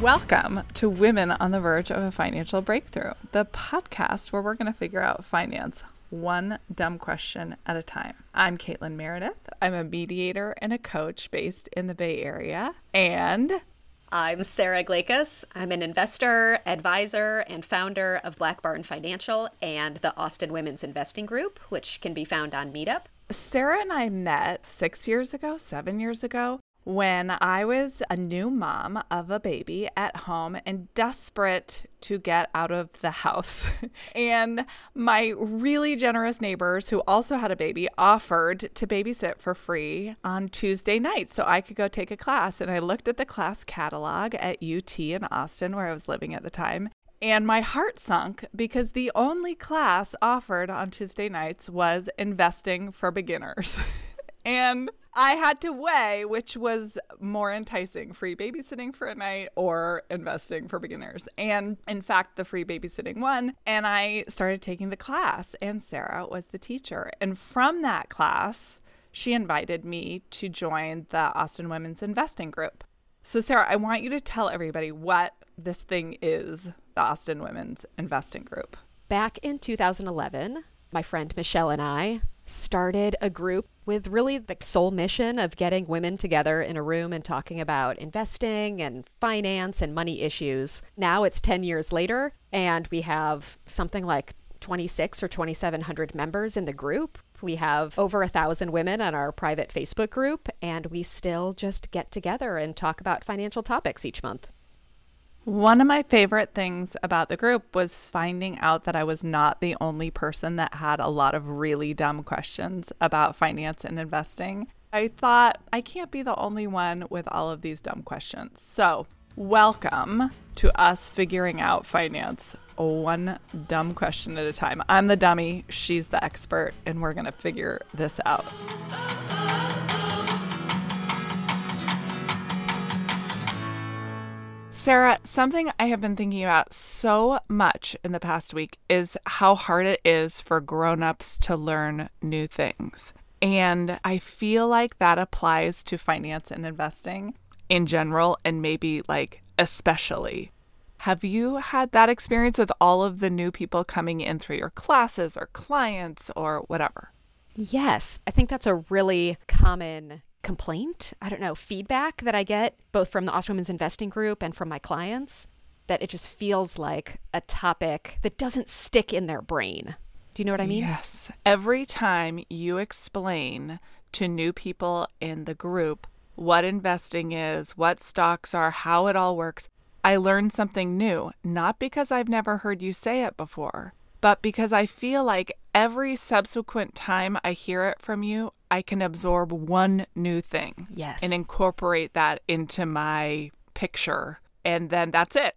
Welcome to Women on the Verge of a Financial Breakthrough, the podcast where we're going to figure out finance one dumb question at a time. I'm Caitlin Meredith. I'm a mediator and a coach based in the Bay Area. And I'm Sara Glakas. I'm an investor, advisor, and founder of Black Barn Financial and the Austin Women's Investing Group, which can be found on Meetup. Sara and I met six years ago, seven years ago, when I was a new mom of a baby at home and desperate to get out of the house. and my really generous neighbors, who also had a baby, offered to babysit for free on Tuesday nights so I could go take a class. And I looked at the class catalog at UT in Austin, where I was living at the time. And my heart sunk because the only class offered on Tuesday nights was investing for beginners. and I had to weigh which was more enticing free babysitting for a night or investing for beginners. And in fact, the free babysitting one. And I started taking the class, and Sara was the teacher. And from that class, she invited me to join the Austin Women's Investing Group. So, Sara, I want you to tell everybody what this thing is the Austin Women's Investing Group. Back in 2011, my friend Michelle and I started a group with really the sole mission of getting women together in a room and talking about investing and finance and money issues. Now it's 10 years later, and we have something like 26 or 2700 members in the group. We have over a thousand women on our private Facebook group, and we still just get together and talk about financial topics each month. One of my favorite things about the group was finding out that I was not the only person that had a lot of really dumb questions about finance and investing. I thought I can't be the only one with all of these dumb questions. So, welcome to us figuring out finance one dumb question at a time. I'm the dummy, she's the expert, and we're to figure this out. Sara, something I have been thinking about so much in the past week is how hard it is for grown-ups to learn new things. And I feel like that applies to finance and investing in general and maybe like especially. Have you had that experience with all of the new people coming in through your classes or clients or whatever? Yes, I think that's a really common complaint, I don't know, feedback that I get both from the Austin Women's Investing Group and from my clients that it just feels like a topic that doesn't stick in their brain. Do you know what I mean? Yes. Every time you explain to new people in the group what investing is, what stocks are, how it all works, I learn something new, not because I've never heard you say it before, but because I feel like every subsequent time I hear it from you, I can absorb one new thing. Yes. And incorporate that into my picture. And then that's it.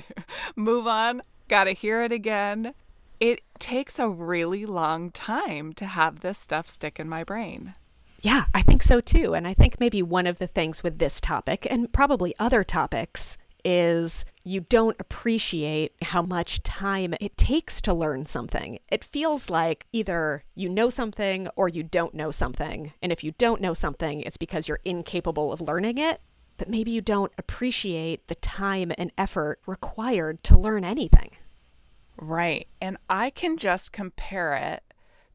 Move on. Got to hear it again. It takes a really long time to have this stuff stick in my brain. Yeah, I think so too. And I think maybe one of the things with this topic and probably other topics is you don't appreciate how much time it takes to learn something. It feels like either you know something or you don't know something. And if you don't know something, it's because you're incapable of learning it. But maybe you don't appreciate the time and effort required to learn anything. Right. And I can just compare it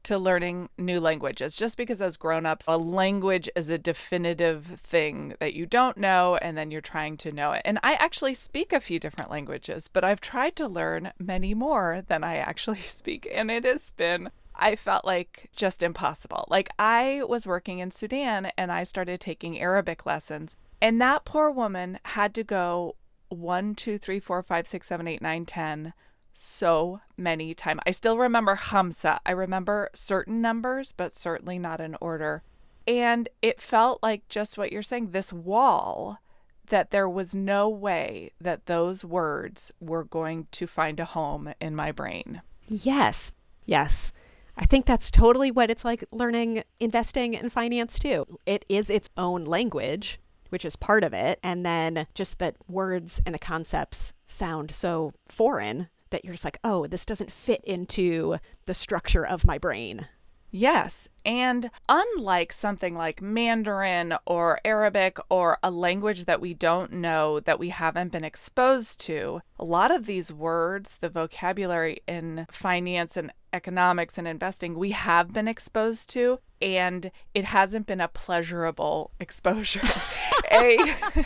to learning new languages just because as grown-ups a language is a definitive thing that you don't know and then you're trying to know it and i actually speak a few different languages but i've tried to learn many more than i actually speak and it has been I felt like just impossible. Like I was working in Sudan and I started taking Arabic lessons, and that poor woman had to go one, two, three, four, five, six, seven, eight, nine, ten so many times. I still remember Hamza. I remember certain numbers, but certainly not in order. And it felt like just what you're saying this wall that there was no way that those words were going to find a home in my brain. Yes. Yes. I think that's totally what it's like learning investing and finance too. It is its own language, which is part of it. And then just that words and the concepts sound so foreign that you're just like, oh, this doesn't fit into the structure of my brain. Yes. And unlike something like Mandarin or Arabic or a language that we don't know that we haven't been exposed to, a lot of these words, the vocabulary in finance and economics and investing, we have been exposed to, and it hasn't been a pleasurable exposure. a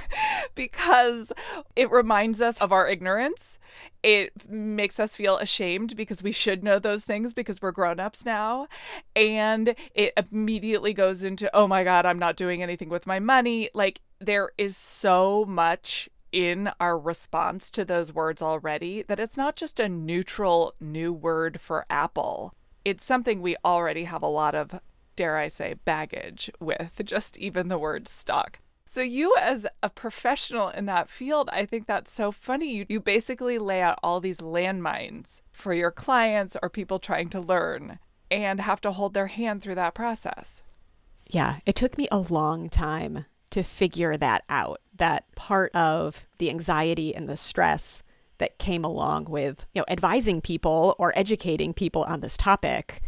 because it reminds us of our ignorance. It makes us feel ashamed because we should know those things because we're grown-ups now. And it immediately goes into, "Oh my god, I'm not doing anything with my money." Like there is so much in our response to those words already that it's not just a neutral new word for Apple. It's something we already have a lot of, dare I say, baggage with, just even the word stock. So, you as a professional in that field, I think that's so funny. You, you basically lay out all these landmines for your clients or people trying to learn and have to hold their hand through that process. Yeah, it took me a long time to figure that out. That part of the anxiety and the stress that came along with, you know, advising people or educating people on this topic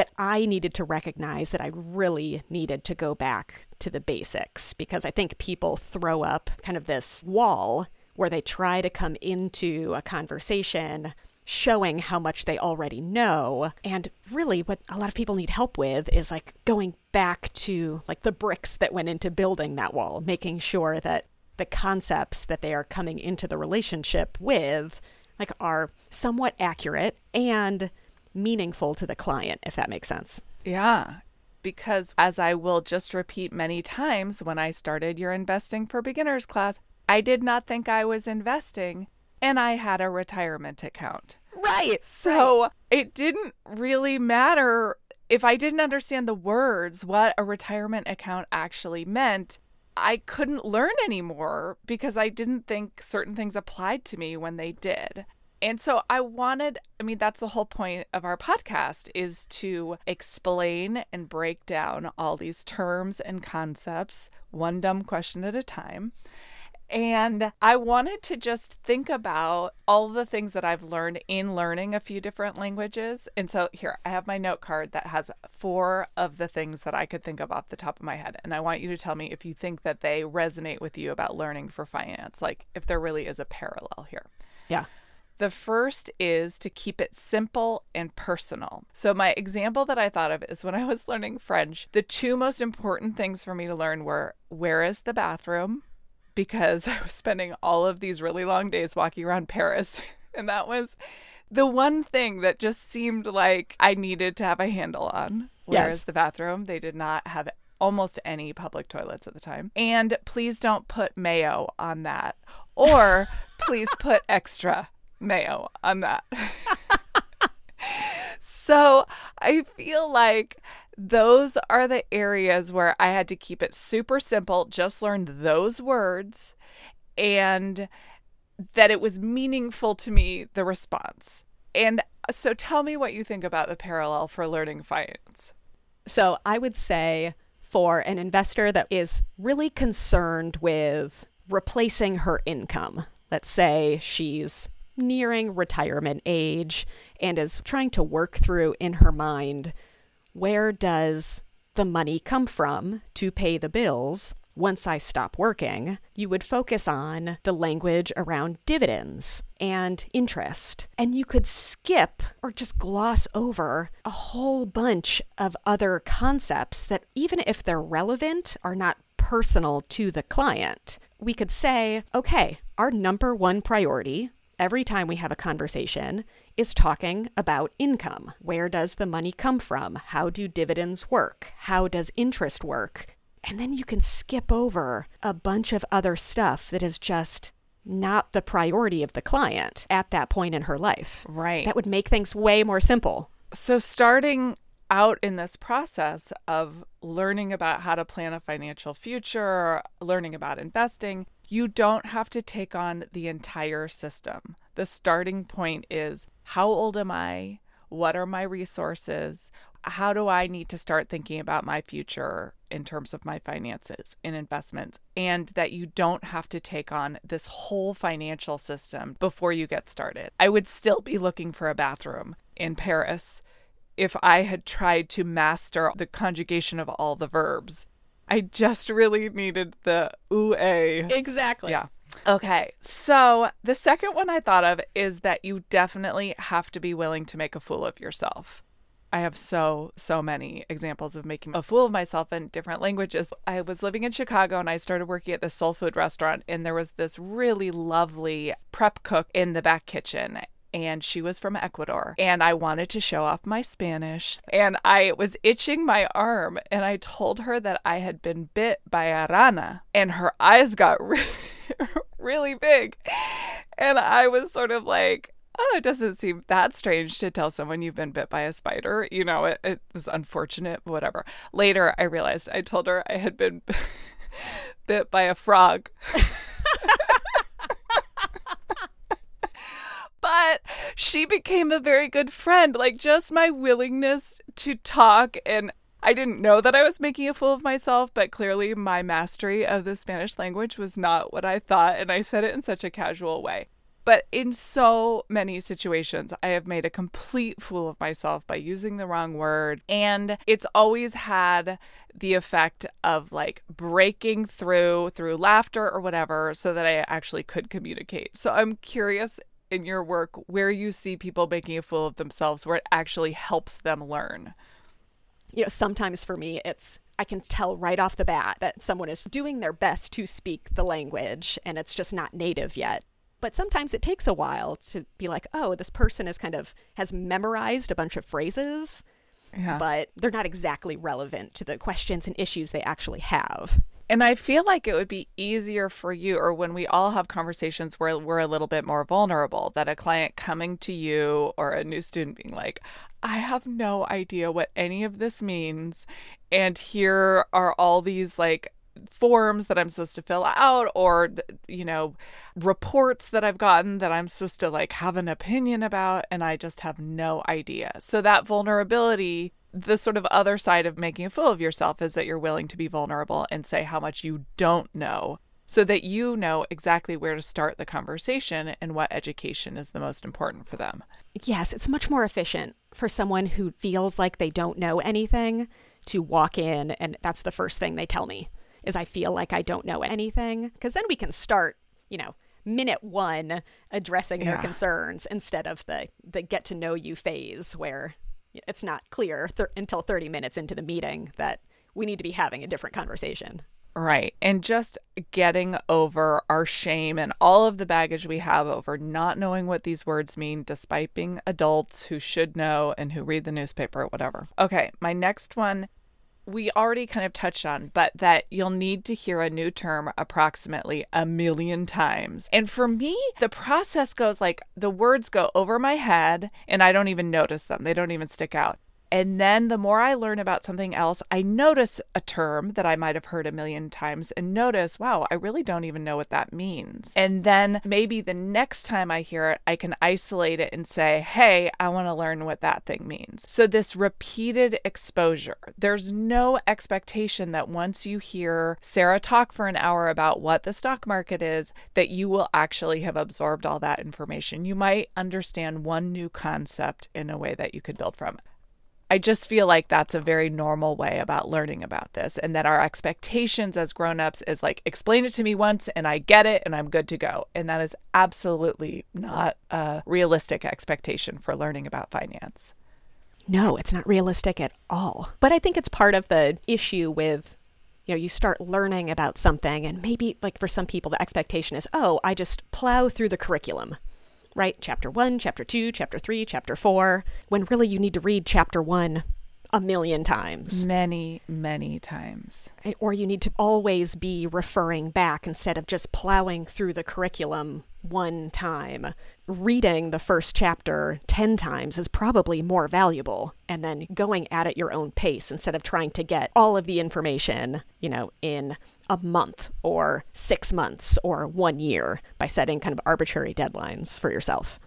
that I needed to recognize that I really needed to go back to the basics because I think people throw up kind of this wall where they try to come into a conversation showing how much they already know. And really, what a lot of people need help with is like going back to like the bricks that went into building that wall, making sure that the concepts that they are coming into the relationship with like are somewhat accurate and meaningful to the client if that makes sense. Yeah. Because as I will just repeat many times when I started your investing for beginners class, I did not think I was investing and I had a retirement account. Right. So right. it didn't really matter if I didn't understand the words, what a retirement account actually meant. I couldn't learn anymore because I didn't think certain things applied to me when they did. And so I wanted, I mean, that's the whole point of our podcast is to explain and break down all these terms and concepts, one dumb question at a time. And I wanted to just think about all the things that I've learned in learning a few different languages. And so here, I have my note card that has four of the things that I could think of off the top of my head. And I want you to tell me if you think that they resonate with you about learning for finance, like if there really is a parallel here. Yeah. The first is to keep it simple and personal. So, my example that I thought of is when I was learning French, the two most important things for me to learn were where is the bathroom? because I was spending all of these really long days walking around Paris. And that was the one thing that just seemed like I needed to have a handle on. Whereas yes. the bathroom, they did not have almost any public toilets at the time. And please don't put mayo on that. Or please put extra mayo on that. so I feel like those are the areas where I had to keep it super simple, just learned those words, and that it was meaningful to me, the response. And uh, so tell me what you think about the parallel for learning finance. So I would say for an investor that is really concerned with replacing her income, let's say she's nearing retirement age and is trying to work through in her mind where does the money come from to pay the bills once I stop working, you would focus on the language around dividends and interest. And you could skip or just gloss over a whole bunch of other concepts that, even if they're relevant, are not personal to the client. We could say, okay, our number one priority every time we have a conversation is talking about income. Where does the money come from? How do dividends work? How does interest work? And then you can skip over a bunch of other stuff that is just not the priority of the client at that point in her life. Right. That would make things way more simple. So, starting out in this process of learning about how to plan a financial future, learning about investing, you don't have to take on the entire system. The starting point is how old am I? What are my resources? How do I need to start thinking about my future in terms of my finances and investments? And that you don't have to take on this whole financial system before you get started. I would still be looking for a bathroom in Paris if I had tried to master the conjugation of all the verbs. I just really needed the ooh a. Exactly. Yeah. Okay. So the second one I thought of is that you definitely have to be willing to make a fool of yourself. I have so, so many examples of making a fool of myself in different languages. I was living in Chicago and I started working at this soul food restaurant, and there was this really lovely prep cook in the back kitchen and she was from Ecuador. And I wanted to show off my Spanish. And I was itching my arm and I told her that I had been bit by a rana. And her eyes got re- really big. And I was sort of like, oh, it doesn't seem that strange to tell someone you've been bit by a spider. You know, it, it was unfortunate, whatever. Later, I realized I told her I had been bit by a frog. but she became a very good friend. Like, just my willingness to talk and I didn't know that I was making a fool of myself, but clearly my mastery of the Spanish language was not what I thought, and I said it in such a casual way. But in so many situations, I have made a complete fool of myself by using the wrong word. And it's always had the effect of like breaking through through laughter or whatever so that I actually could communicate. So I'm curious in your work where you see people making a fool of themselves where it actually helps them learn. You know, sometimes for me, it's I can tell right off the bat that someone is doing their best to speak the language and it's just not native yet. But sometimes it takes a while to be like, oh, this person is kind of has memorized a bunch of phrases, Yeah. but they're not exactly relevant to the questions and issues they actually have. And I feel like it would be easier for you, or when we all have conversations where we're a little bit more vulnerable, that a client coming to you or a new student being like, I have no idea what any of this means. And here are all these like forms that I'm supposed to fill out or you know reports that I've gotten that I'm supposed to like have an opinion about and I just have no idea. So that vulnerability the sort of other side of making a fool of yourself is that you're willing to be vulnerable and say how much you don't know so that you know exactly where to start the conversation and what education is the most important for them. Yes, it's much more efficient for someone who feels like they don't know anything to walk in and that's the first thing they tell me is I feel like I don't know anything because then we can start, you know, minute 1 addressing their concerns instead of the the get to know you phase where it's not clear until 30 minutes into the meeting that we need to be having a different conversation. Right. And just getting over our shame and all of the baggage we have over not knowing what these words mean, despite being adults who should know and who read the newspaper, whatever. Okay. My next one we already kind of touched on, but that you'll need to hear a new term approximately a million times. And for me, the process goes like the words go over my head and I don't even notice them, they don't even stick out. And then the more I learn about something else, I notice a term that I might have heard a million times and notice, wow, I really don't even know what that means. And then maybe the next time I hear it, I can isolate it and say, hey, I want to learn what that thing means. So, this repeated exposure, there's no expectation that once you hear Sara talk for an hour about what the stock market is, that you will actually have absorbed all that information. You might understand one new concept in a way that you could build from. I just feel like that's a very normal way about learning about this, and that our expectations as grown-ups is like explain it to me once and I get it and I'm good to go. And that is absolutely not a realistic expectation for learning about finance. No, it's not realistic at all. But I think it's part of the issue with, you know, you start learning about something, and maybe, like, for some people, the expectation is, oh, I just plow through the curriculum, right? Chapter one, chapter two, chapter three, chapter four, when really you need to read chapter one a million times. Many, many times. Or you need to always be referring back instead of just plowing through the curriculum one time. Reading the first chapter 10 times is probably more valuable, and then going at it your own pace instead of trying to get all of the information, you know, in a month or six months or one year by setting kind of arbitrary deadlines for yourself.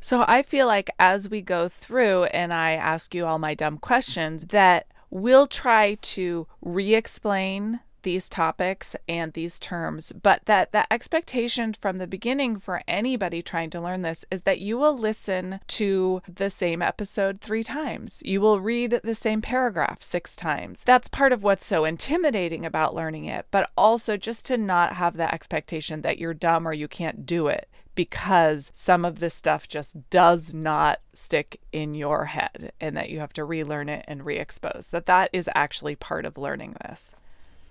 So I feel like as we go through and I ask you all my dumb questions, that we'll try to re explain these topics and these terms, but that the expectation from the beginning for anybody trying to learn this is that you will listen to the same episode three times. You will read the same paragraph six times. That's part of what's so intimidating about learning it, but also just to not have the expectation that you're dumb or you can't do it because some of this stuff just does not stick in your head and that you have to relearn it and re-expose that that is actually part of learning this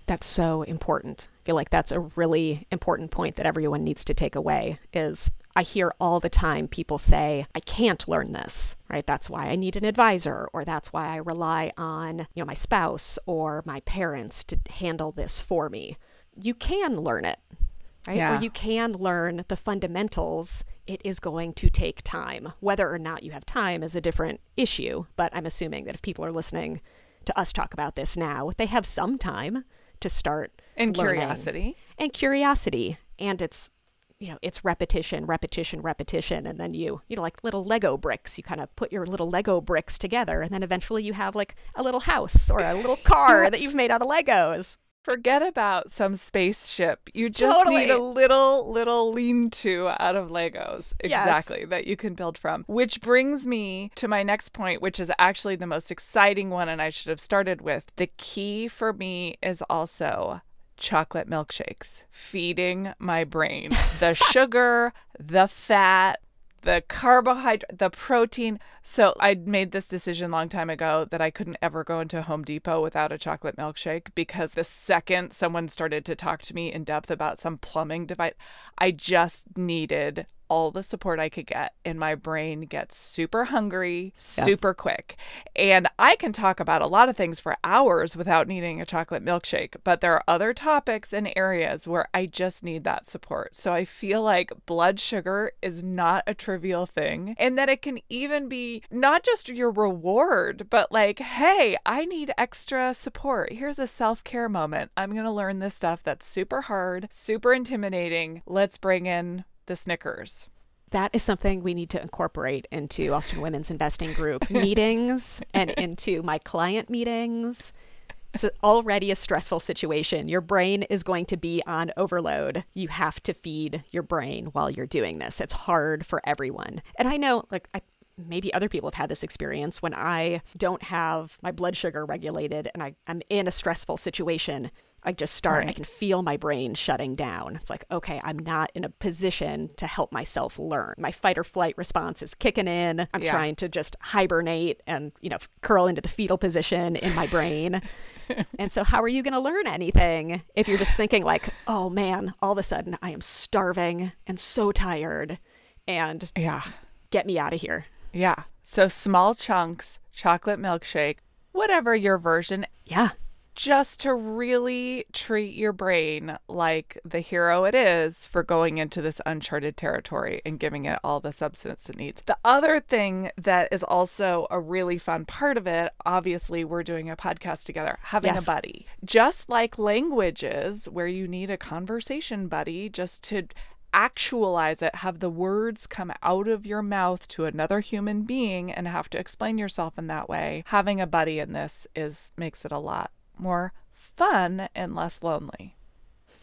that's so important i feel like that's a really important point that everyone needs to take away is I hear all the time people say, I can't learn this, right? That's why I need an advisor, or that's why I rely on, you know, my spouse or my parents to handle this for me. You can learn it right? Yeah. Or you can learn the fundamentals. It is going to take time. Whether or not you have time is a different issue, but I'm assuming that if people are listening to us talk about this now, they have some time to start and curiosity and curiosity and it's you know it's repetition repetition repetition and then you you know like little lego bricks you kind of put your little lego bricks together and then eventually you have like a little house or a little car yes. that you've made out of legos Forget about some spaceship. You just totally. need a little, little lean to out of Legos. Exactly. Yes. That you can build from. Which brings me to my next point, which is actually the most exciting one, and I should have started with. The key for me is also chocolate milkshakes, feeding my brain the sugar, the fat, the carbohydrate, the protein. So I made this decision a long time ago that I couldn't ever go into Home Depot without a chocolate milkshake because the second someone started to talk to me in depth about some plumbing device, I just needed all the support I could get, and my brain gets super hungry super quick. And I can talk about a lot of things for hours without needing a chocolate milkshake, but there are other topics and areas where I just need that support. So I feel like blood sugar is not a trivial thing, and that it can even be not just your reward, but like, hey, I need extra support. Here's a self care moment. I'm going to learn this stuff that's super hard, super intimidating. Let's bring in the Snickers. That is something we need to incorporate into Austin Women's Investing Group meetings and into my client meetings. It's already a stressful situation. Your brain is going to be on overload. You have to feed your brain while you're doing this. It's hard for everyone. And I know, like, I, maybe other people have had this experience when I don't have my blood sugar regulated and I, I'm in a stressful situation. I just start, right. I can feel my brain shutting down. It's like, okay, I'm not in a position to help myself learn. My fight or flight response is kicking in. I'm yeah. trying to just hibernate and, you know, curl into the fetal position in my brain. and so, how are you going to learn anything if you're just thinking, like, oh man, all of a sudden I am starving and so tired and yeah, get me out of here. Yeah. So, small chunks, chocolate milkshake, whatever your version. Yeah just to really treat your brain like the hero it is for going into this uncharted territory and giving it all the substance it needs. The other thing that is also a really fun part of it, obviously, we're doing a podcast together, having yes. a buddy. Just like languages, where you need a conversation buddy just to actualize it, have the words come out of your mouth to another human being and have to explain yourself in that way. Having a buddy in this is makes it a lot more fun and less lonely.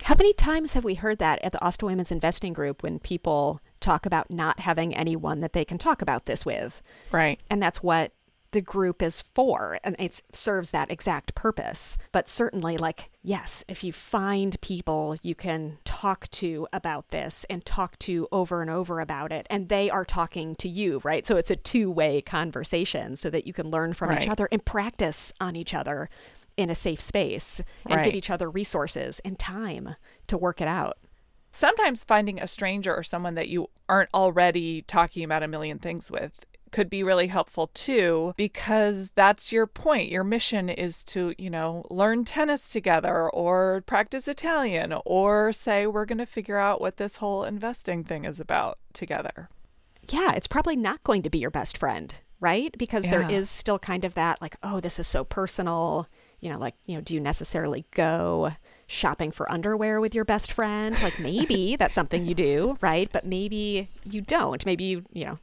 How many times have we heard that at the Austin Women's Investing Group when people talk about not having anyone that they can talk about this with? Right. And that's what the group is for and it serves that exact purpose but certainly like yes if you find people you can talk to about this and talk to over and over about it and they are talking to you right so it's a two-way conversation so that you can learn from right. each other and practice on each other in a safe space and right. give each other resources and time to work it out. Sometimes finding a stranger or someone that you aren't already talking about a million things with could be really helpful too because that's your point. Your mission is to, you know, learn tennis together or practice Italian or say we're going to figure out what this whole investing thing is about together. Yeah, it's probably not going to be your best friend, right? Because yeah. there is still kind of that like, oh, this is so personal you know, like, you know, do you necessarily go shopping for underwear with your best friend? Like maybe that's something you do, right? But maybe you don't. Maybe you, you know,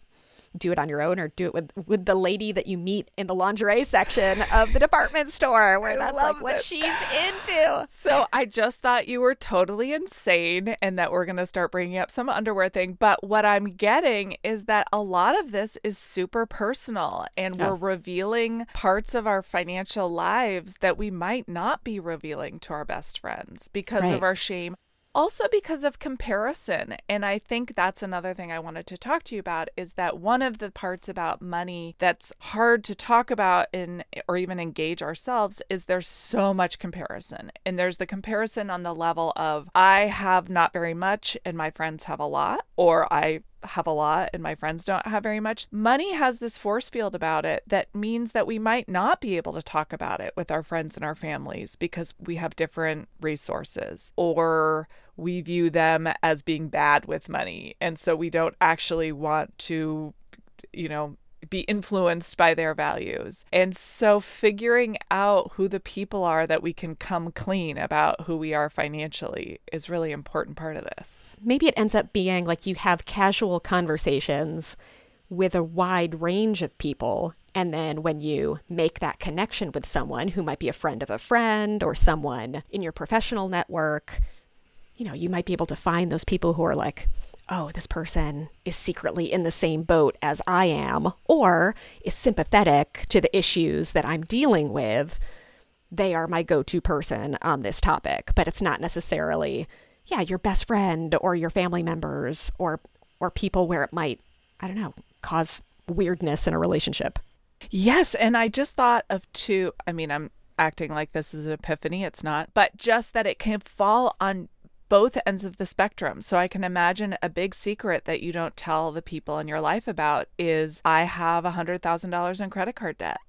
do it on your own or do it with with the lady that you meet in the lingerie section of the department store where that's like what she's into. So I just thought you were totally insane and that we're going to start bringing up some underwear thing, but what I'm getting is that a lot of this is super personal and we're revealing parts of our financial lives that we might not be revealing to our best friends because right. of our shame also because of comparison and i think that's another thing i wanted to talk to you about is that one of the parts about money that's hard to talk about in or even engage ourselves is there's so much comparison. And there's the comparison on the level of i have not very much and my friends have a lot or i have a lot and my friends don't have very much. Money has this force field about it that means that we might not be able to talk about it with our friends and our families because we have different resources or we view them as being bad with money. And so we don't actually want to, you know, be influenced by their values. And so figuring out who the people are that we can come clean about who we are financially is really important part of this maybe it ends up being like you have casual conversations with a wide range of people. And then when you make that connection with someone who might be a friend of a friend or someone in your professional network, you know, you might be able to find those people who are like, oh, this person is secretly in the same boat as I am, or is sympathetic to the issues that I'm dealing with. They are my go to person on this topic, but it's not necessarily yeah, your best friend or your family members or or people where it might, I don't know, cause weirdness in a relationship. Yes, and I just thought of two, I mean, I'm acting like this is an epiphany, it's not, but just that it can fall on both ends of the spectrum. So I can imagine a big secret that you don't tell the people in your life about is I have a $100,000 in credit card debt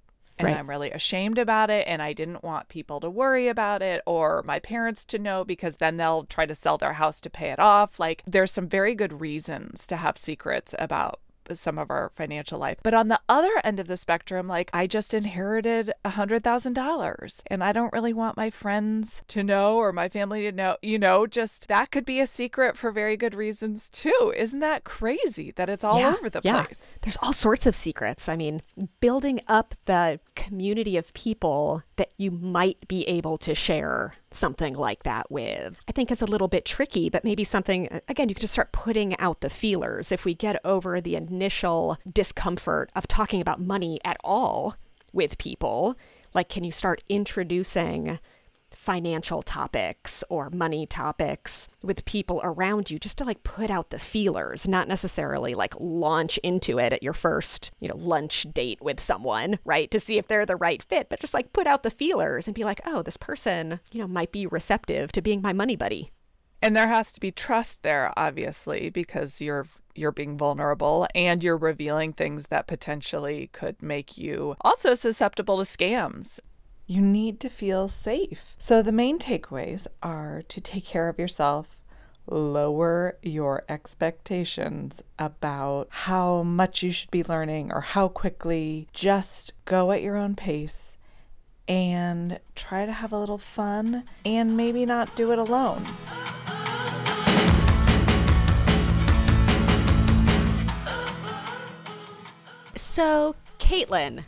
and right. I'm really ashamed about it and I didn't want people to worry about it or my parents to know because then they'll try to sell their house to pay it off. Like there's some very good reasons to have secrets about some of our financial life. But on the other end of the spectrum, like I just inherited a hundred thousand dollars and I don't really want my friends to know or my family to know, you know, just that could be a secret for very good reasons too. Isn't that crazy that it's all yeah, over the yeah. place? There's all sorts of secrets. I mean, building up the community of people that you might be able to share something like that with, I think is a little bit tricky, but maybe something, again, you can just start putting out the feelers. If we get over the initial discomfort of talking about money at all with people, like, can you start introducing financial topics or money topics with people around you just to like put out the feelers, not necessarily like launch into it at your first, you know, lunch date with someone, right? To see if they're the right fit, but just like put out the feelers and be like, oh, this person, you know, might be receptive to being my money buddy. And there has to be trust there, obviously, because you're you're being vulnerable and you're revealing things that potentially could make you also susceptible to scams you need to feel safe. So, the main takeaways are to take care of yourself, lower your expectations about how much you should be learning or how quickly. Just go at your own pace and try to have a little fun and maybe not do it alone. So, Caitlin,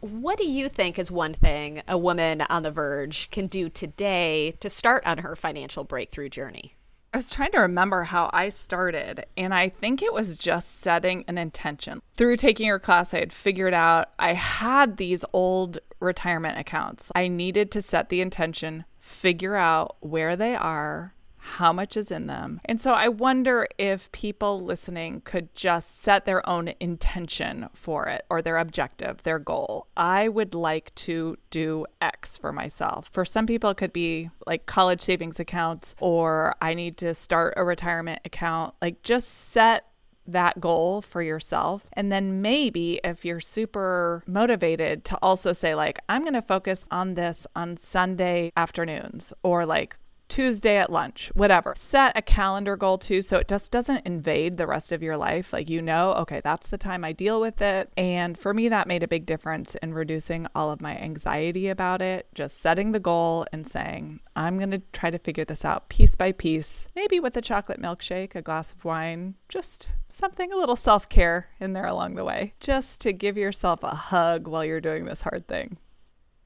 what do you think is one thing a woman on the verge can do today to start on her financial breakthrough journey? I was trying to remember how I started, and I think it was just setting an intention. Through taking your class, I had figured out I had these old retirement accounts. I needed to set the intention, figure out where they are, how much is in them. And so I wonder if people listening could just set their own intention for it or their objective, their goal. I would like to do X for myself. For some people, it could be like college savings accounts, or I need to start a retirement account. Like just set that goal for yourself. And then maybe if you're super motivated to also say, like, I'm going to focus on this on Sunday afternoons or like Tuesday at lunch, whatever. Set a calendar goal too so it just doesn't invade the rest of your life. Like you know, okay, that's the time I deal with it. And for me, that made a big difference in reducing all of my anxiety about it. Just setting the goal and saying, I'm going to try to figure this out piece by piece, maybe with a chocolate milkshake, a glass of wine, just something, a little self care in there along the way, just to give yourself a hug while you're doing this hard thing.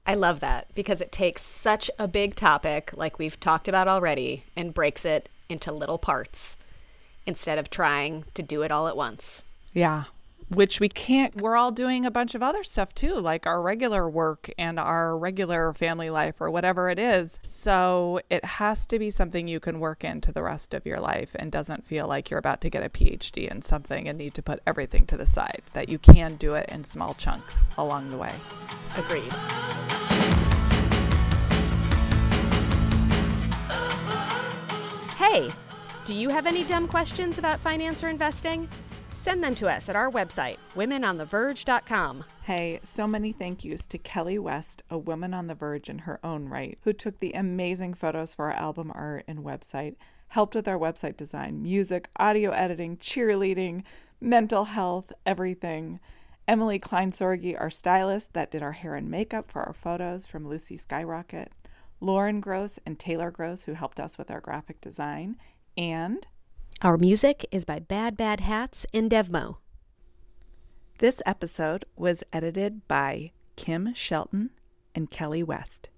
I love that because it takes such a big topic, like we've talked about already, and breaks it into little parts instead of trying to do it all at once. Yeah. Which we can't, we're all doing a bunch of other stuff too, like our regular work and our regular family life or whatever it is. So it has to be something you can work into the rest of your life and doesn't feel like you're about to get a PhD in something and need to put everything to the side, that you can do it in small chunks along the way. Agreed. Hey, do you have any dumb questions about finance or investing? Send them to us at our website, womenontheverge.com. Hey, so many thank yous to Kelly West, a woman on the verge in her own right, who took the amazing photos for our album art and website, helped with our website design, music, audio editing, cheerleading, mental health, everything. Emily Kleinsorgi, our stylist, that did our hair and makeup for our photos from Lucy Skyrocket. Lauren Gross and Taylor Gross, who helped us with our graphic design. And Our music is by Bad Bad Hats and Devmo. this episode was edited by Kim Shelton and Kelly West.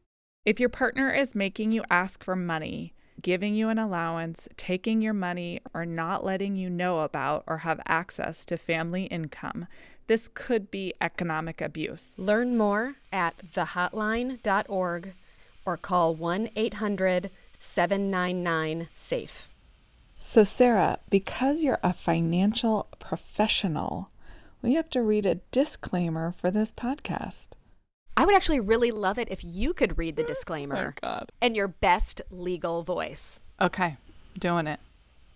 If your partner is making you ask for money, giving you an allowance, taking your money, or not letting you know about or have access to family income, this could be economic abuse. Learn more at thehotline.org or call 1 800 799 SAFE. So, Sara, because you're a financial professional, we have to read a disclaimer for this podcast. I would actually really love it if you could read the Oh, disclaimer God. in your best legal voice. Okay, doing it.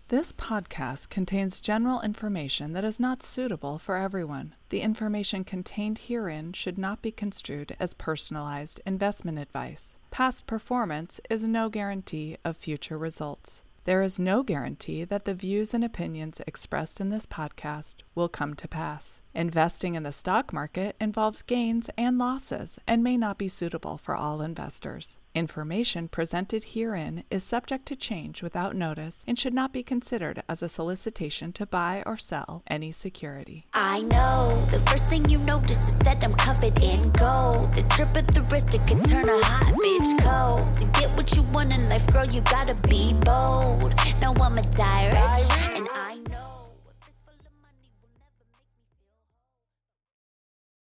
This podcast contains general information that is not suitable for everyone. The information contained herein should not be construed as personalized investment advice. Past performance is no guarantee of future results. There is no guarantee that the views and opinions expressed in this podcast will come to pass. Investing in the stock market involves gains and losses and may not be suitable for all investors. Information presented herein is subject to change without notice and should not be considered as a solicitation to buy or sell any security. I know the first thing you notice is that I'm covered in gold. The trip of the wrist, it can turn a hot bitch cold. To get what you want in life, girl, you gotta be bold. No, I'm a direct